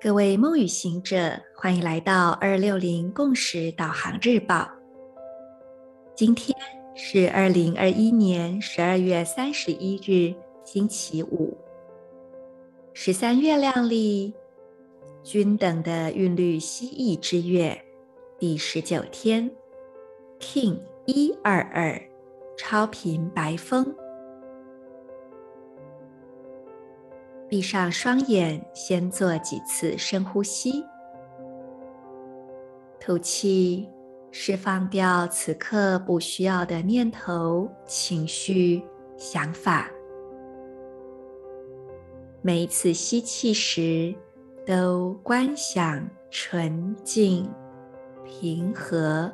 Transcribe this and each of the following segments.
各位梦与行者，欢迎来到二六零共识导航日报。今天是二零二一年十二月三十一日，星期五，十三月亮历均等的韵律蜥蜴之月第十九天，King 一二二，超频白风。闭上双眼，先做几次深呼吸，吐气，释放掉此刻不需要的念头、情绪、想法。每一次吸气时，都观想纯净、平和、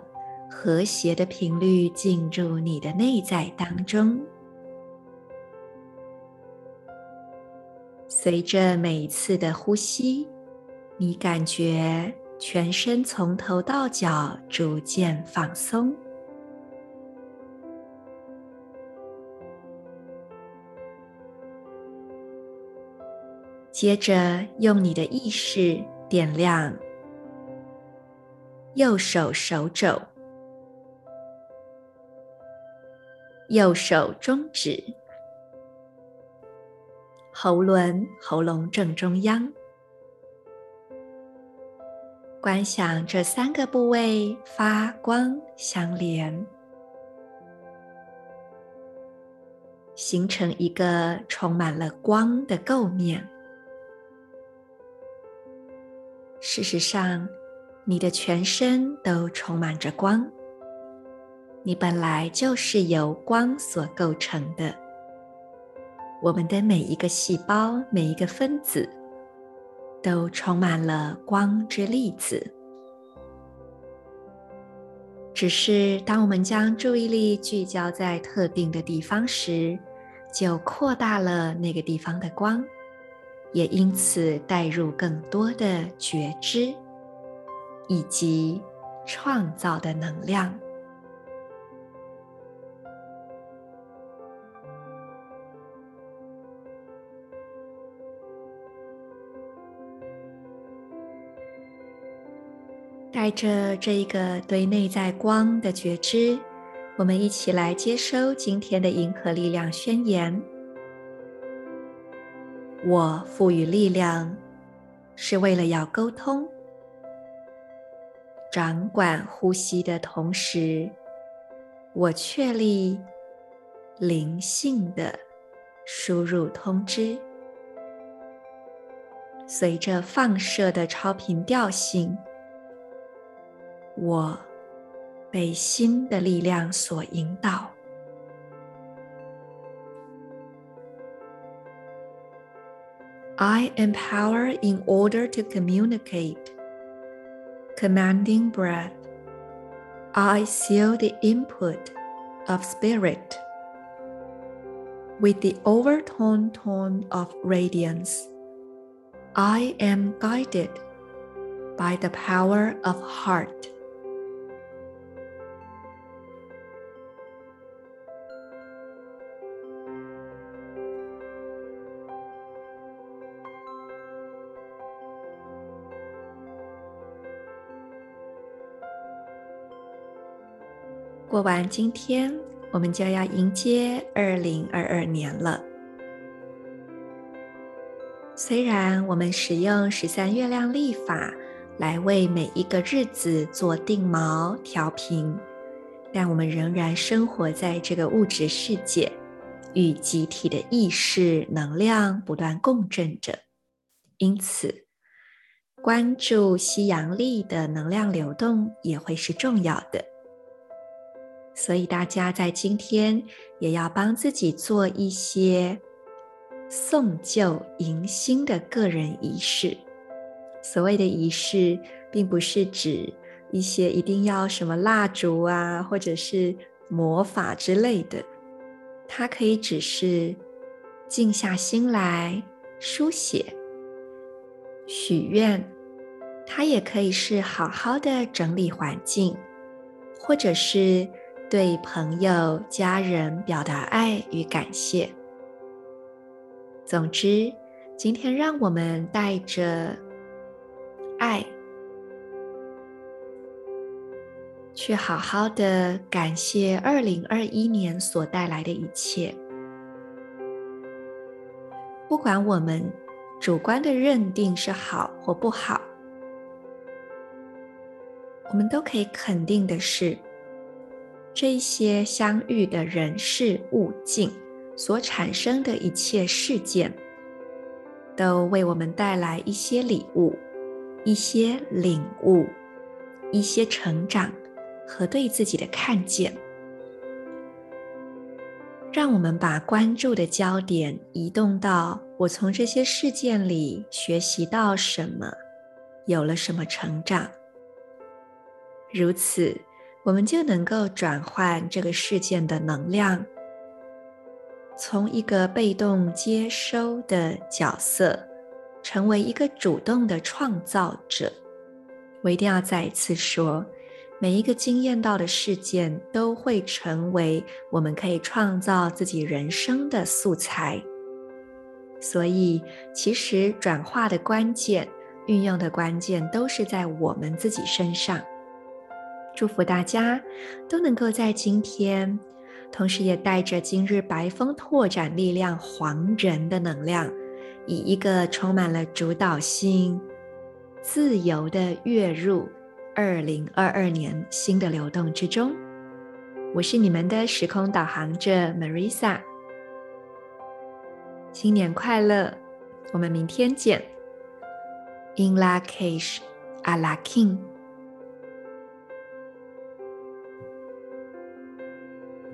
和谐的频率进入你的内在当中。随着每一次的呼吸，你感觉全身从头到脚逐渐放松。接着，用你的意识点亮右手手肘、右手中指。喉轮，喉咙正中央，观想这三个部位发光相连，形成一个充满了光的构面。事实上，你的全身都充满着光，你本来就是由光所构成的。我们的每一个细胞、每一个分子，都充满了光之粒子。只是当我们将注意力聚焦在特定的地方时，就扩大了那个地方的光，也因此带入更多的觉知以及创造的能量。带着这一个对内在光的觉知，我们一起来接收今天的银河力量宣言。我赋予力量，是为了要沟通，掌管呼吸的同时，我确立灵性的输入通知，随着放射的超频调性。我被心的力量所引导。I empower in order to communicate. Commanding breath. I seal the input of spirit with the overtone tone of radiance. I am guided by the power of heart. 过完今天，我们就要迎接二零二二年了。虽然我们使用十三月亮历法来为每一个日子做定锚调频，但我们仍然生活在这个物质世界，与集体的意识能量不断共振着。因此，关注西洋历的能量流动也会是重要的。所以大家在今天也要帮自己做一些送旧迎新的个人仪式。所谓的仪式，并不是指一些一定要什么蜡烛啊，或者是魔法之类的。它可以只是静下心来书写、许愿，它也可以是好好的整理环境，或者是。对朋友家人表达爱与感谢。总之今天让我们带着爱去好好的感谢二零二一年所带来的一切。不管我们主观的认定是好或不好我们都可以肯定的是这些相遇的人事物境所产生的一切事件，都为我们带来一些礼物、一些领悟、一些成长和对自己的看见。让我们把关注的焦点移动到我从这些事件里学习到什么，有了什么成长。如此，我们就能够转换这个事件的能量，从一个被动接收的角色，成为一个主动的创造者。我一定要再一次说。每一个经验到的事件都会成为我们可以创造自己人生的素材，所以其实转化的关键、运用的关键都是在我们自己身上。祝福大家都能够在今天，同时也带着今日白风拓展力量黄人的能量，以一个充满了主导性、自由的跃入。二零二二年新的流动之中，我是你们的时空导航者 Marisa。新年快乐！我们明天见。In Lak'ech Ala king.